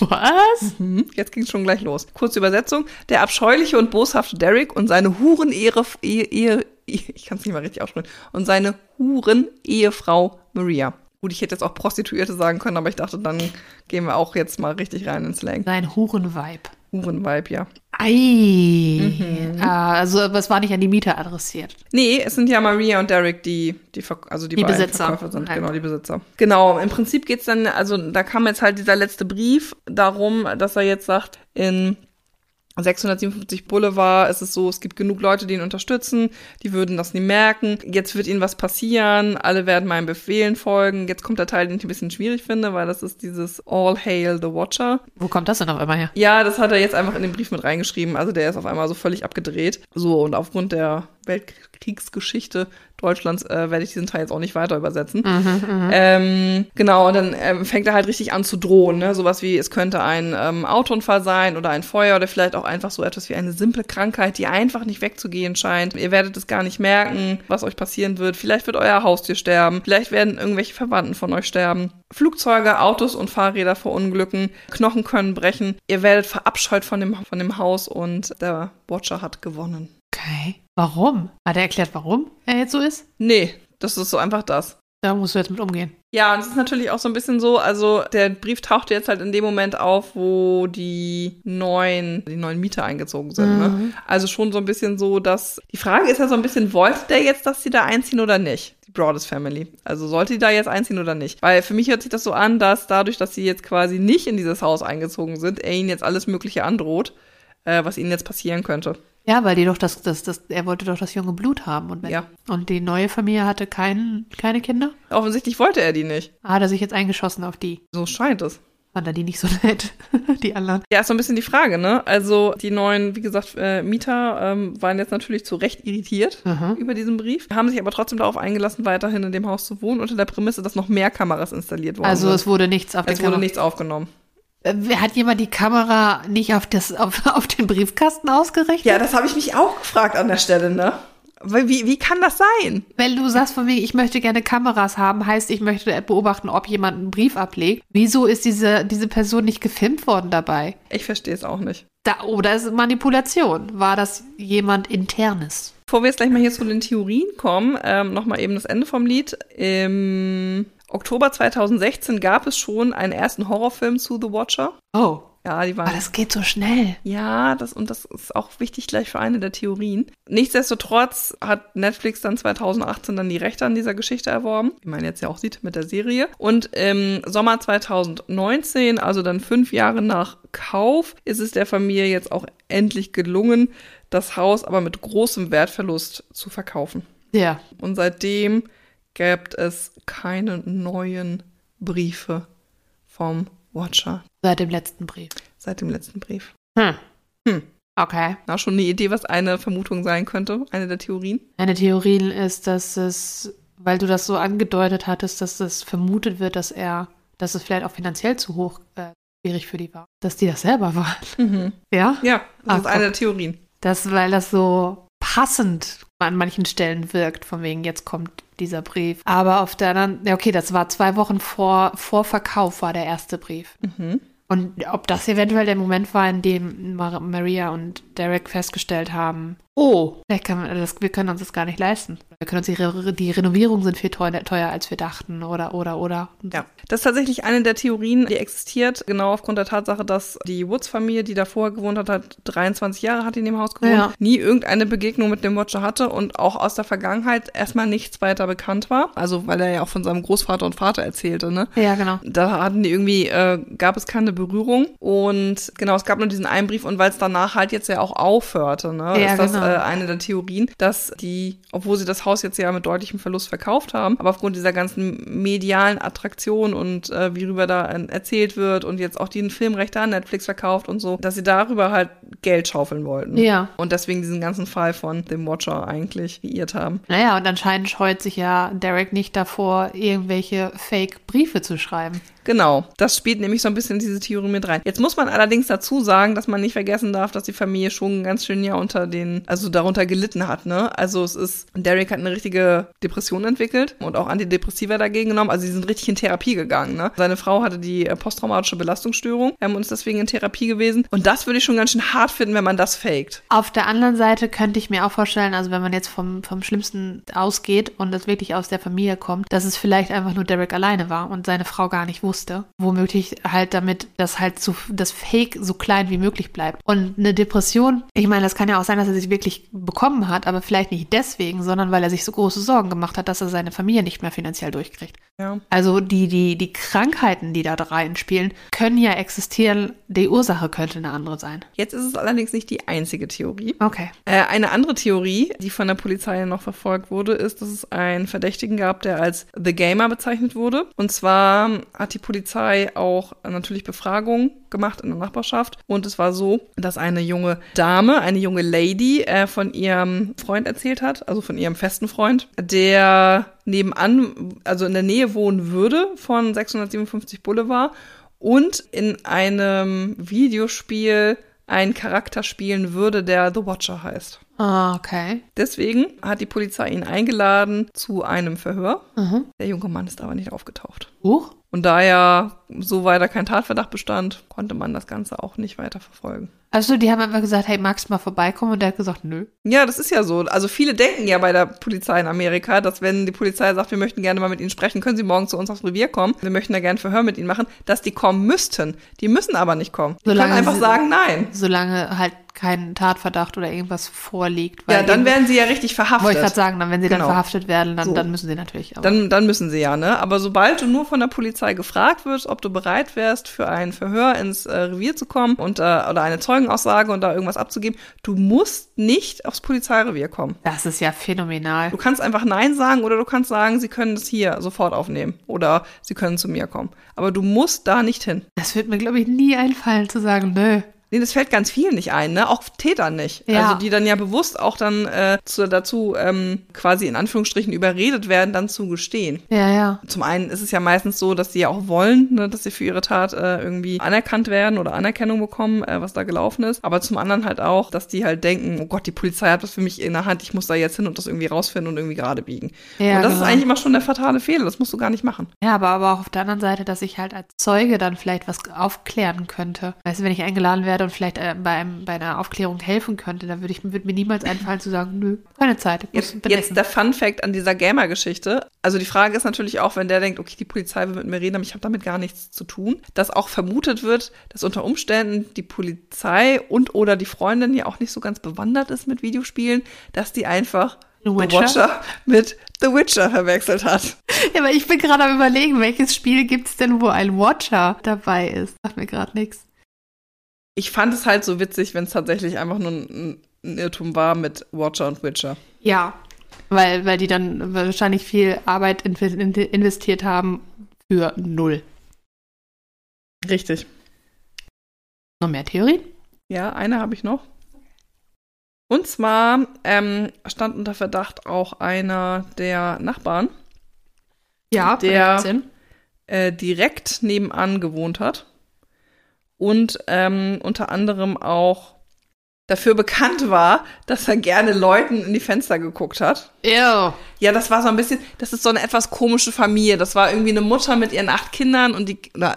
Was? Mhm, Jetzt ging's schon gleich los. Kurze Übersetzung. Der abscheuliche und boshafte Derek und seine Huren-Ehre, Ehe, Ehe, ich kann es nicht mal richtig aussprechen, und seine Huren-Ehefrau Maria. Gut, ich hätte jetzt auch Prostituierte sagen können, aber ich dachte, dann gehen wir auch jetzt mal richtig rein ins Slang. Sein Hurenweib. Hurenweib, ja. Ei. Ah, also, aber es war nicht an die Mieter adressiert. Nee, es sind ja Maria und Derek, die, die, Verk- also die, Die beiden Besitzer. Verkäufer sind. Halt. Genau, die Besitzer. Genau, im Prinzip geht's dann, also da kam jetzt halt dieser letzte Brief darum, dass er jetzt sagt, in 657 Boulevard ist es so, es gibt genug Leute, die ihn unterstützen, die würden das nie merken. Jetzt wird ihnen was passieren, alle werden meinen Befehlen folgen. Jetzt kommt der Teil, den ich ein bisschen schwierig finde, weil das ist dieses All Hail the Watcher. Wo kommt das denn auf einmal her? Ja, das hat er jetzt einfach in den Brief mit reingeschrieben. Also der ist auf einmal so völlig abgedreht. So, und aufgrund der Weltkriegsgeschichte Deutschlands äh, werde ich diesen Teil jetzt auch nicht weiter übersetzen. ähm, genau, und dann ähm, fängt er halt richtig an zu drohen. Ne? Sowas wie, es könnte ein ähm, Autounfall sein oder ein Feuer oder vielleicht auch einfach so etwas wie eine simple Krankheit, die einfach nicht wegzugehen scheint. Ihr werdet es gar nicht merken, was euch passieren wird. Vielleicht wird euer Haustier sterben. Vielleicht werden irgendwelche Verwandten von euch sterben. Flugzeuge, Autos und Fahrräder verunglücken. Knochen können brechen. Ihr werdet verabscheut von dem, von dem Haus und der Watcher hat gewonnen. Okay. Warum? Hat er erklärt, warum er jetzt so ist? Nee, das ist so einfach das. Da musst du jetzt mit umgehen. Ja, und es ist natürlich auch so ein bisschen so, also der Brief tauchte jetzt halt in dem Moment auf, wo die neuen, die neuen Mieter eingezogen sind. Ne? Mhm. Also schon so ein bisschen so, dass die Frage ist ja so ein bisschen, wollte der jetzt, dass sie da einziehen oder nicht? Die Broaddus Family. Also sollte die da jetzt einziehen oder nicht? Weil für mich hört sich das so an, dass dadurch, dass sie jetzt quasi nicht in dieses Haus eingezogen sind, er ihnen jetzt alles Mögliche androht, äh, was ihnen jetzt passieren könnte. Ja, weil die doch das, das, das, er wollte doch das junge Blut haben. Und, wenn, Ja. und die neue Familie hatte kein, keine Kinder? Offensichtlich wollte er die nicht. Hat er sich jetzt eingeschossen auf die? So scheint es. Fand er die nicht so nett, die anderen? Ja, ist so ein bisschen die Frage, ne? Also die neuen, wie gesagt, äh, Mieter ähm, waren jetzt natürlich zu Recht irritiert Mhm. über diesen Brief, haben sich aber trotzdem darauf eingelassen, weiterhin in dem Haus zu wohnen, unter der Prämisse, dass noch mehr Kameras installiert worden Also es wurde nichts auf es wurde nichts aufgenommen. Äh, Hat jemand die Kamera nicht auf, das, auf, auf den Briefkasten ausgerichtet? Ja, das habe ich mich auch gefragt an der Stelle, ne? Wie, wie kann das sein? Wenn du sagst von mir, ich möchte gerne Kameras haben, heißt, ich möchte beobachten, ob jemand einen Brief ablegt. Wieso ist diese, diese Person nicht gefilmt worden dabei? Ich verstehe es auch nicht. Da, oder ist es Manipulation? War das jemand Internes? Bevor wir jetzt gleich mal hier zu den Theorien kommen, ähm, nochmal eben das Ende vom Lied. Im Oktober 2016 gab es schon einen ersten Horrorfilm zu The Watcher. Oh, Ja, die waren aber das geht so schnell. Ja, das und das ist auch wichtig gleich für eine der Theorien. Nichtsdestotrotz hat Netflix dann 2018 dann die Rechte an dieser Geschichte erworben, wie man jetzt ja auch sieht mit der Serie. Und im Sommer 2019, also dann fünf Jahre nach Kauf, ist es der Familie jetzt auch endlich gelungen, das Haus aber mit großem Wertverlust zu verkaufen. Ja. Und seitdem gibt es keine neuen Briefe vom Watcher Seit dem letzten Brief. seit dem letzten Brief. Hm. Hm. Okay. Na, schon eine Idee, was eine Vermutung sein könnte, eine der Theorien. Eine Theorie ist, dass es, weil du das so angedeutet hattest, dass es vermutet wird, dass er, dass es vielleicht auch finanziell zu hoch äh, schwierig für die war. Dass die das selber waren. Ja? Ja, das Ah, ist eine der Theorien. Das, weil das so passend an manchen Stellen wirkt, von wegen, jetzt kommt dieser Brief. Aber auf der anderen, ja, okay, das war zwei Wochen vor, vor Verkauf, war der erste Brief. Mhm. Und ob das eventuell der Moment war, in dem Mar Maria und Derek festgestellt haben, Oh, kann das, wir können uns das gar nicht leisten. Wir können uns die, die Renovierungen sind viel teuer, teuer, als wir dachten, oder, oder, oder. Ja, das ist tatsächlich eine der Theorien, die existiert, genau aufgrund der Tatsache, dass die Woods-Familie, die da vorher gewohnt hat, hat 23 Jahre hat in dem Haus gewohnt, Ja. nie irgendeine Begegnung mit dem Watcher hatte und auch aus der Vergangenheit erstmal nichts weiter bekannt war. Also, weil er ja auch von seinem Großvater und Vater erzählte, ne? Ja, genau. Da hatten die irgendwie, äh, gab es keine Berührung. Und genau, es gab nur diesen einen Brief und weil es danach halt jetzt ja auch aufhörte, ne, Ja, genau. Äh, eine der Theorien, dass die, obwohl sie das Haus jetzt ja mit deutlichem Verlust verkauft haben, aber aufgrund dieser ganzen medialen Attraktion und äh, wie rüber da äh, erzählt wird und jetzt auch die Filmrechte an Netflix verkauft und so, dass sie darüber halt Geld schaufeln wollten. Ja. Und deswegen diesen ganzen Fall von dem Watcher eigentlich kreiert haben. Naja, und anscheinend scheut sich ja Derek nicht davor, irgendwelche Fake-Briefe zu schreiben. Genau, das spielt nämlich so ein bisschen diese Theorie mit rein. Jetzt muss man allerdings dazu sagen, dass man nicht vergessen darf, dass die Familie schon ganz schön ja unter den, also darunter gelitten hat, ne? Also es ist, Derek hat eine richtige Depression entwickelt und auch Antidepressiva dagegen genommen. Also sie sind richtig in Therapie gegangen, ne? Seine Frau hatte die äh, posttraumatische Belastungsstörung ähm, und ist deswegen in Therapie gewesen. Und das würde ich schon ganz schön hart finden, wenn man das faked. Auf der anderen Seite könnte ich mir auch vorstellen, also wenn man jetzt vom, vom Schlimmsten ausgeht und das wirklich aus der Familie kommt, dass es vielleicht einfach nur Derek alleine war und seine Frau gar nicht wusste. Womöglich halt damit, dass halt so, das Fake so klein wie möglich bleibt. Und eine Depression, ich meine, das kann ja auch sein, dass er sich wirklich bekommen hat, aber vielleicht nicht deswegen, sondern weil er sich so große Sorgen gemacht hat, dass er seine Familie nicht mehr finanziell durchkriegt. Ja. Also die, die, die Krankheiten, die da reinspielen, können ja existieren. Die Ursache könnte eine andere sein. Jetzt ist es allerdings nicht die einzige Theorie. Okay. Äh, eine andere Theorie, die von der Polizei noch verfolgt wurde, ist, dass es einen Verdächtigen gab, der als The Gamer bezeichnet wurde. Und zwar hat die Polizei auch natürlich Befragungen gemacht in der Nachbarschaft. Und es war so, dass eine junge Dame, eine junge Lady äh, von ihrem Freund erzählt hat, also von ihrem festen Freund, der nebenan, also in der Nähe wohnen würde von 657 Boulevard und in einem Videospiel einen Charakter spielen würde, der The Watcher heißt. Ah, okay. Deswegen hat die Polizei ihn eingeladen zu einem Verhör. Mhm. Der junge Mann ist aber nicht aufgetaucht. Huch. Und da ja so weiter kein Tatverdacht bestand, konnte man das Ganze auch nicht weiter verfolgen. Also die haben einfach gesagt, hey, magst du mal vorbeikommen? Und der hat gesagt, nö. Ja, das ist ja so. Also viele denken ja bei der Polizei in Amerika, dass wenn die Polizei sagt, wir möchten gerne mal mit Ihnen sprechen, können Sie morgen zu uns aufs Revier kommen, wir möchten da gerne ein Verhör mit Ihnen machen, dass die kommen müssten. Die müssen aber nicht kommen. Die Solange können einfach sagen, nein. Solange halt kein Tatverdacht oder irgendwas vorliegt. Ja, dann werden sie ja richtig verhaftet. Wollte ich gerade sagen, dann, wenn sie Genau. dann verhaftet werden, dann, So. dann müssen sie natürlich. Dann, dann müssen sie ja, ne? Aber sobald du nur von der Polizei gefragt wirst, ob du bereit wärst, für ein Verhör ins äh, Revier zu kommen und äh, oder eine Zeugenaussage und da irgendwas abzugeben, du musst nicht aufs Polizeirevier kommen. das ist ja phänomenal. Du kannst einfach Nein sagen oder du kannst sagen, sie können das hier sofort aufnehmen oder sie können zu mir kommen. Aber du musst da nicht hin. Das wird mir, glaube ich, nie einfallen zu sagen, nö. Nee, das fällt ganz vielen nicht ein, ne? Auch Tätern nicht. Ja. Also die dann ja bewusst auch dann äh, zu, dazu ähm, quasi in Anführungsstrichen überredet werden, dann zu gestehen. Ja, ja. Zum einen ist es ja meistens so, dass sie ja auch wollen, ne, dass sie für ihre Tat äh, irgendwie anerkannt werden oder Anerkennung bekommen, äh, was da gelaufen ist. Aber zum anderen halt auch, dass die halt denken, oh Gott, die Polizei hat was für mich in der Hand, ich muss da jetzt hin und das irgendwie rausfinden und irgendwie gerade biegen. Ja, und das genau. ist eigentlich immer schon der fatale Fehler, das musst du gar nicht machen. Ja, aber, aber auch auf der anderen Seite, dass ich halt als Zeuge dann vielleicht was aufklären könnte. Weißt du, wenn ich eingeladen werde und vielleicht äh, bei, einem, bei einer Aufklärung helfen könnte, dann würde ich würde mir niemals einfallen zu sagen, nö, keine Zeit. Jetzt, jetzt der Fun Fact an dieser Gamer-Geschichte. Also die Frage ist natürlich auch, wenn der denkt, okay, die Polizei will mit mir reden, aber ich habe damit gar nichts zu tun, dass auch vermutet wird, dass unter Umständen die Polizei und oder die Freundin ja auch nicht so ganz bewandert ist mit Videospielen, dass die einfach The The Witcher? Watcher mit The Witcher verwechselt hat. Ja, aber ich bin gerade am überlegen, welches Spiel gibt es denn, wo ein Watcher dabei ist? Sagt mir gerade nichts. Ich fand es halt so witzig, wenn es tatsächlich einfach nur ein, ein Irrtum war mit Watcher und Witcher. Ja. Weil, weil die dann wahrscheinlich viel Arbeit in- in- investiert haben für null. Richtig. Noch mehr Theorien? Ja, eine habe ich noch. Und zwar ähm, stand unter Verdacht auch einer der Nachbarn, Ja, Der- äh, direkt nebenan gewohnt hat und ähm, unter anderem auch dafür bekannt war, dass er gerne Leuten in die Fenster geguckt hat. Ew. Ja, das war so ein bisschen, das ist so eine etwas komische Familie. Das war irgendwie eine Mutter mit ihren acht Kindern und die, oder,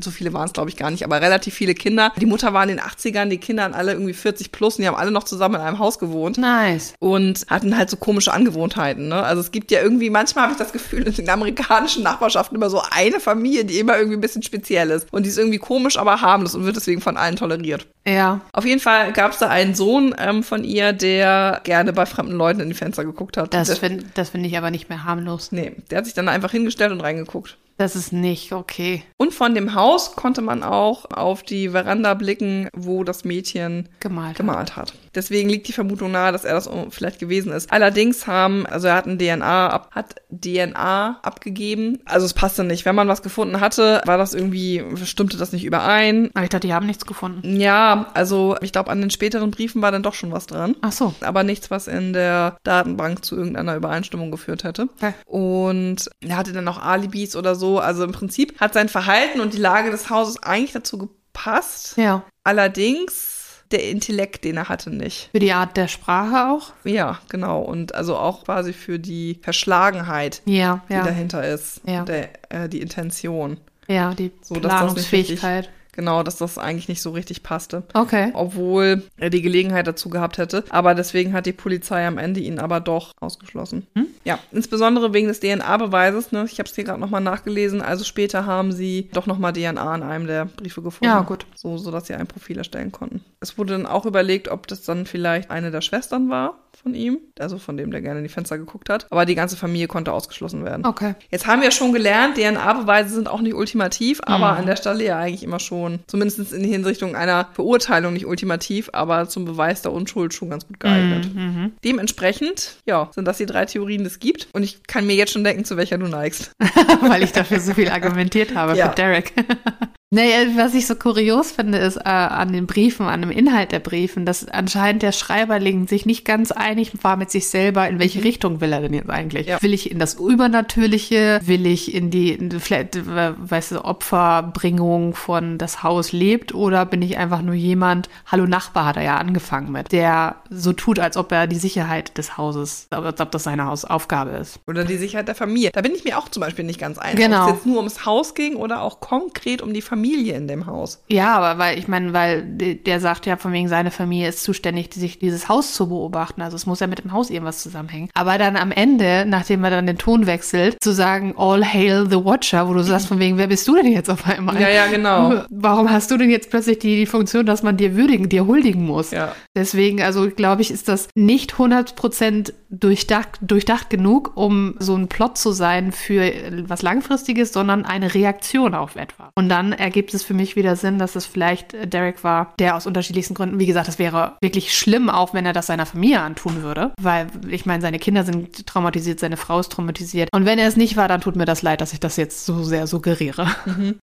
so viele waren es glaube ich gar nicht, aber relativ viele Kinder. Die Mutter war in den 80ern, die Kinder alle irgendwie 40 plus und die haben alle noch zusammen in einem Haus gewohnt. Nice. Und hatten halt so komische Angewohnheiten. Ne? Also es gibt ja irgendwie, manchmal habe ich das Gefühl, in den amerikanischen Nachbarschaften immer so eine Familie, die immer irgendwie ein bisschen speziell ist. Und die ist irgendwie komisch, aber harmlos und wird deswegen von allen toleriert. Ja. Auf jeden Fall gab es da einen Sohn ähm, von ihr, der gerne bei fremden Leuten in die Fenster geguckt hat. Das finde das find ich aber nicht mehr harmlos. Nee, der hat sich dann einfach hingestellt und reingeguckt. Das ist nicht okay. Und von dem Haus konnte man auch auf die Veranda blicken, wo das Mädchen Gemalt. gemalt hat. Deswegen liegt die Vermutung nahe, dass er das vielleicht gewesen ist. Allerdings haben, also er hat ein DNA ab, hat DNA abgegeben. Also es passte nicht. Wenn man was gefunden hatte, war das irgendwie, stimmte das nicht überein. Aber ich dachte, die haben nichts gefunden. Ja, also ich glaube, an den späteren Briefen war dann doch schon was dran. Ach so. Aber nichts, was in der Datenbank zu irgendeiner Übereinstimmung geführt hätte. Okay. Und er hatte dann auch Alibis oder so. Also im Prinzip hat sein Verhalten und die Lage des Hauses eigentlich dazu gepasst. Ja. Allerdings der Intellekt, den er hatte, nicht. Für die Art der Sprache auch? Ja, genau. Und also auch quasi für die Verschlagenheit, Ja, die ja. dahinter ist. Ja. Der, äh, die Intention. Ja, die So, Planungsfähigkeit. Genau, dass das eigentlich nicht so richtig passte. Okay. Obwohl er die Gelegenheit dazu gehabt hätte. Aber deswegen hat die Polizei am Ende ihn aber doch ausgeschlossen. Hm? Ja, insbesondere wegen des DNA-Beweises. Ne? Ich habe es hier gerade nochmal nachgelesen. Also später haben sie doch nochmal DNA in einem der Briefe gefunden. Ja, gut. So, so dass sie ein Profil erstellen konnten. Es wurde dann auch überlegt, ob das dann vielleicht eine der Schwestern war von ihm. Also von dem, der gerne in die Fenster geguckt hat. Aber die ganze Familie konnte ausgeschlossen werden. Okay. Jetzt haben wir schon gelernt, DNA-Beweise sind auch nicht ultimativ, aber Mhm. an der Stelle ja eigentlich immer schon, zumindest in die Hinrichtung einer Verurteilung nicht ultimativ, aber zum Beweis der Unschuld schon ganz gut geeignet. Mhm. Dementsprechend, ja, sind das die drei Theorien, die es gibt. Und ich kann mir jetzt schon denken, zu welcher du neigst. Weil ich dafür so viel argumentiert habe Ja. für Derek. Naja, was ich so kurios finde, ist äh, an den Briefen, an dem Inhalt der Briefen, dass anscheinend der Schreiberling sich nicht ganz einig war mit sich selber, in welche Richtung will er denn jetzt eigentlich? Mhm. Ja. Will ich in das Übernatürliche? Will ich in die, in die vielleicht, äh, weißt du, Opferbringung von das Haus lebt? Oder bin ich einfach nur jemand, hallo Nachbar hat er ja angefangen mit, der so tut, als ob er die Sicherheit des Hauses, als ob das seine Hausaufgabe ist. Oder die Sicherheit der Familie. Da bin ich mir auch zum Beispiel nicht ganz einig. Genau. Ob es jetzt nur ums Haus ging oder auch konkret um die Familie in dem Haus. Ja, aber weil ich meine, weil de- der sagt ja von wegen seine Familie ist zuständig, sich dieses Haus zu beobachten. Also es muss ja mit dem Haus irgendwas zusammenhängen. Aber dann am Ende, nachdem er dann den Ton wechselt, zu sagen All hail the Watcher, wo du sagst von wegen, wer bist du denn jetzt auf einmal? Ja, ja, genau. Warum hast du denn jetzt plötzlich die, die Funktion, dass man dir würdigen, dir huldigen muss? Ja. Deswegen, also glaube ich, ist das nicht 100% durchdacht, durchdacht genug, um so ein Plot zu sein für was Langfristiges, sondern eine Reaktion auf etwas. Und dann ergibt es für mich wieder Sinn, dass es vielleicht äh, Derek war, der aus unterschiedlichsten Gründen, wie gesagt, das wäre wirklich schlimm, auch wenn er das seiner Familie antun würde, weil ich meine, seine Kinder sind traumatisiert, seine Frau ist traumatisiert. Und wenn er es nicht war, dann tut mir das leid, dass ich das jetzt so sehr suggeriere.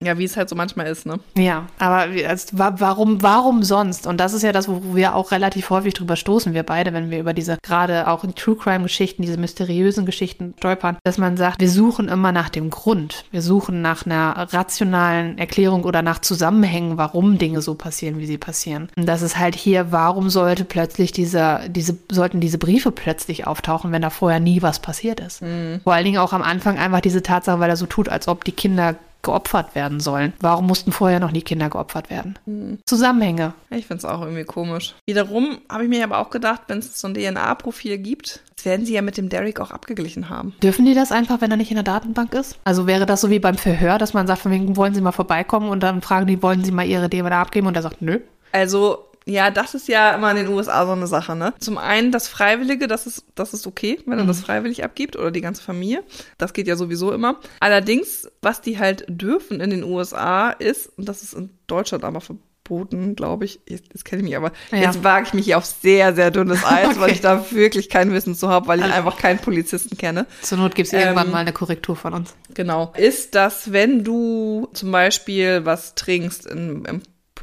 Ja, wie es halt so manchmal ist, ne? Ja, aber wie- als, wa- warum, warum sonst? Und das ist ja das, wo wir auch relativ häufig drüber stoßen, wir beide, wenn wir über diese, gerade auch in True Crime Geschichten, diese mysteriösen Geschichten stolpern, dass man sagt, wir suchen immer nach dem Grund. Wir suchen nach einer rationalen Erklärung oder nach Zusammenhängen, warum Dinge so passieren, wie sie passieren. Und das ist halt hier, warum sollte plötzlich dieser, diese, sollten diese Briefe plötzlich auftauchen, wenn da vorher nie was passiert ist? Vor allen Dingen auch am Anfang einfach diese Tatsache, weil er so tut, als ob die Kinder geopfert werden sollen. Warum mussten vorher noch nie Kinder geopfert werden? Zusammenhänge. Ich finde es auch irgendwie komisch. Wiederum habe ich mir aber auch gedacht, wenn es so ein DNA-Profil gibt, das werden sie ja mit dem Derek auch abgeglichen haben. Dürfen die das einfach, wenn er nicht in der Datenbank ist? Also wäre das so wie beim Verhör, dass man sagt, von wegen, wollen Sie mal vorbeikommen und dann fragen die, wollen Sie mal Ihre DNA abgeben und er sagt, nö. Also, ja, das ist ja immer in den USA so eine Sache, ne? Zum einen das Freiwillige, das ist, das ist okay, wenn er das freiwillig abgibt oder die ganze Familie. Das geht ja sowieso immer. Allerdings, was die halt dürfen in den USA ist, und das ist in Deutschland aber verboten, glaube ich, jetzt, jetzt kenne ich mich aber, Ja. jetzt wage ich mich hier auf sehr, sehr dünnes Eis, weil Okay. ich da wirklich kein Wissen zu habe, weil ich einfach keinen Polizisten kenne. Zur Not gibt es irgendwann Ähm, mal eine Korrektur von uns. Genau. Ist, dass wenn du zum Beispiel was trinkst im, im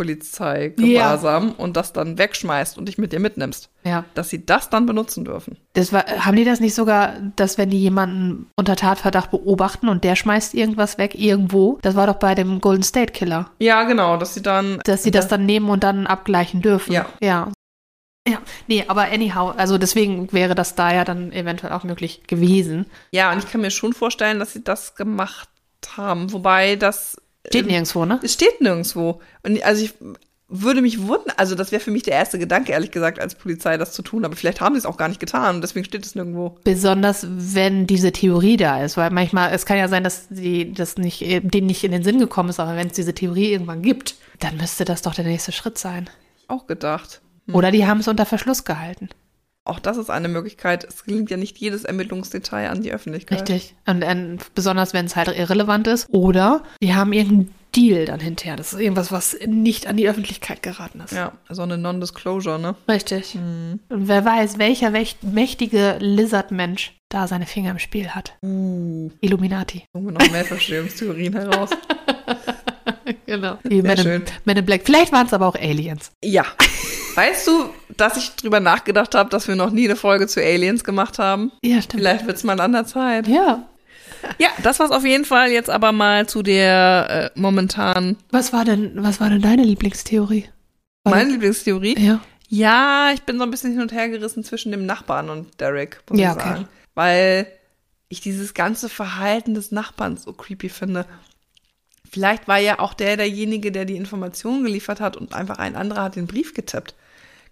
Polizeigewahrsam und das dann wegschmeißt und dich mit dir mitnimmst, Ja. dass sie das dann benutzen dürfen. Das war, haben die das nicht sogar, dass wenn die jemanden unter Tatverdacht beobachten und der schmeißt irgendwas weg irgendwo, das war doch bei dem Golden State Killer, Ja, genau, dass sie dann. dass sie das dann nehmen und dann abgleichen dürfen. Ja. Ja, Ja, nee, aber anyhow, also deswegen wäre das da ja dann eventuell auch möglich gewesen. Ja, und ich kann mir schon vorstellen, dass sie das gemacht haben. Wobei das. Steht nirgendwo, ne? Es steht nirgendwo. Und also ich würde mich wundern, also das wäre für mich der erste Gedanke, ehrlich gesagt, als Polizei das zu tun, aber vielleicht haben sie es auch gar nicht getan und deswegen steht es nirgendwo. Besonders wenn diese Theorie da ist, weil manchmal, es kann ja sein, dass die das nicht, äh, denen nicht in den Sinn gekommen ist, aber wenn es diese Theorie irgendwann gibt, dann müsste das doch der nächste Schritt sein. Auch gedacht. Oder die haben es unter Verschluss gehalten. Auch das ist eine Möglichkeit. Es gelingt ja nicht jedes Ermittlungsdetail an die Öffentlichkeit. Richtig. Und, und besonders wenn es halt irrelevant ist. Oder die haben irgendeinen Deal dann hinterher. Das ist irgendwas, was nicht an die Öffentlichkeit geraten ist. Ja, so eine Non-Disclosure, ne? Richtig. Und wer weiß, welcher mächt- mächtige Lizard-Mensch da seine Finger im Spiel hat. Uh, Illuminati. holen wir noch mehr Verschwörungstheorien heraus. Genau. Die Men schön. in, Men in Black. Vielleicht waren es aber auch Aliens. Ja. Weißt du, dass ich drüber nachgedacht habe, dass wir noch nie eine Folge zu Aliens gemacht haben? Ja, stimmt. Vielleicht wird's mal an der Zeit. Ja. Ja, das war's auf jeden Fall. Jetzt aber mal zu der äh, momentan Was war denn, was war denn deine Lieblingstheorie? War meine Lieblingstheorie. Ja. Ja, ich bin so ein bisschen hin und her gerissen zwischen dem Nachbarn und Derek, muss Ja, ich okay. sagen. Weil ich dieses ganze Verhalten des Nachbarn so creepy finde. Vielleicht war ja auch der derjenige, der die Informationen geliefert hat und einfach ein anderer hat den Brief getippt.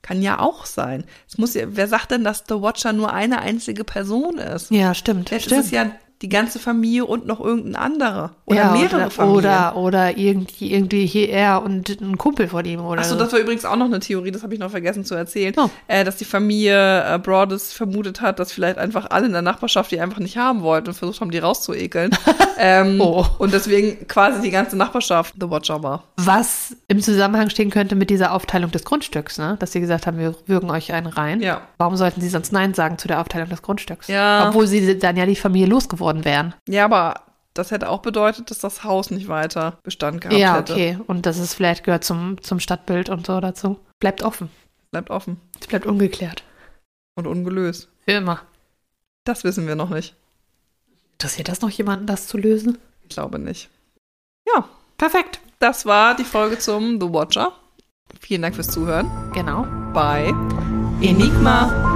Kann ja auch sein. Es muss ja, wer sagt denn, dass The Watcher nur eine einzige Person ist? Ja, stimmt. Vielleicht stimmt. ist es ja die ganze Familie und noch irgendein anderer. Oder ja, mehrere oder, Familien. Oder, oder irgendwie, irgendwie hier er und ein Kumpel von ihm oder Achso, so. das war übrigens auch noch eine Theorie, das habe ich noch vergessen zu erzählen, Oh. äh, dass die Familie äh, Broaddus vermutet hat, dass vielleicht einfach alle in der Nachbarschaft die einfach nicht haben wollten und versucht haben, die rauszuekeln. ähm, Oh. Und deswegen quasi die ganze Nachbarschaft The Watcher war. Was im Zusammenhang stehen könnte mit dieser Aufteilung des Grundstücks, ne? Dass sie gesagt haben, wir würgen euch einen rein. Ja. Warum sollten sie sonst Nein sagen zu der Aufteilung des Grundstücks? Ja. Obwohl sie dann ja die Familie losgeworden wären. Ja, aber das hätte auch bedeutet, dass das Haus nicht weiter Bestand gehabt ja, hätte. okay. Und das ist vielleicht gehört zum, zum Stadtbild und so dazu. Bleibt offen. Bleibt offen Es bleibt ungeklärt. und ungelöst. Für immer. Das wissen wir noch nicht. Interessiert das noch jemanden, das zu lösen? Ich glaube nicht. Ja, Perfekt. das war die Folge zum The Watcher. Vielen Dank fürs Zuhören Genau. bei Enigma